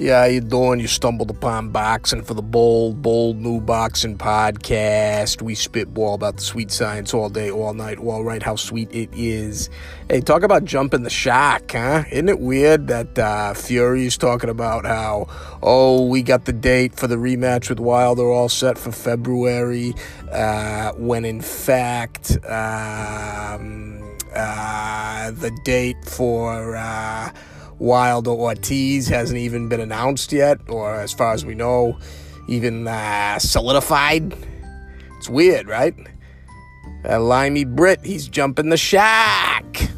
Yeah, how you doing? You stumbled upon boxing for the bold, bold new boxing podcast. We spitball about the sweet science all day, all night, all right, how sweet it is. Hey, talk about jumping the shark, huh? Isn't it weird that uh, Fury's talking about how, oh, we got the date for the rematch with Wilder all set for February, uh, when in fact, um, uh, the date for uh, Wilder Ortiz hasn't even been announced yet, or as far as we know, even uh, solidified. It's weird, right? That limey Brit, he's jumping the shack.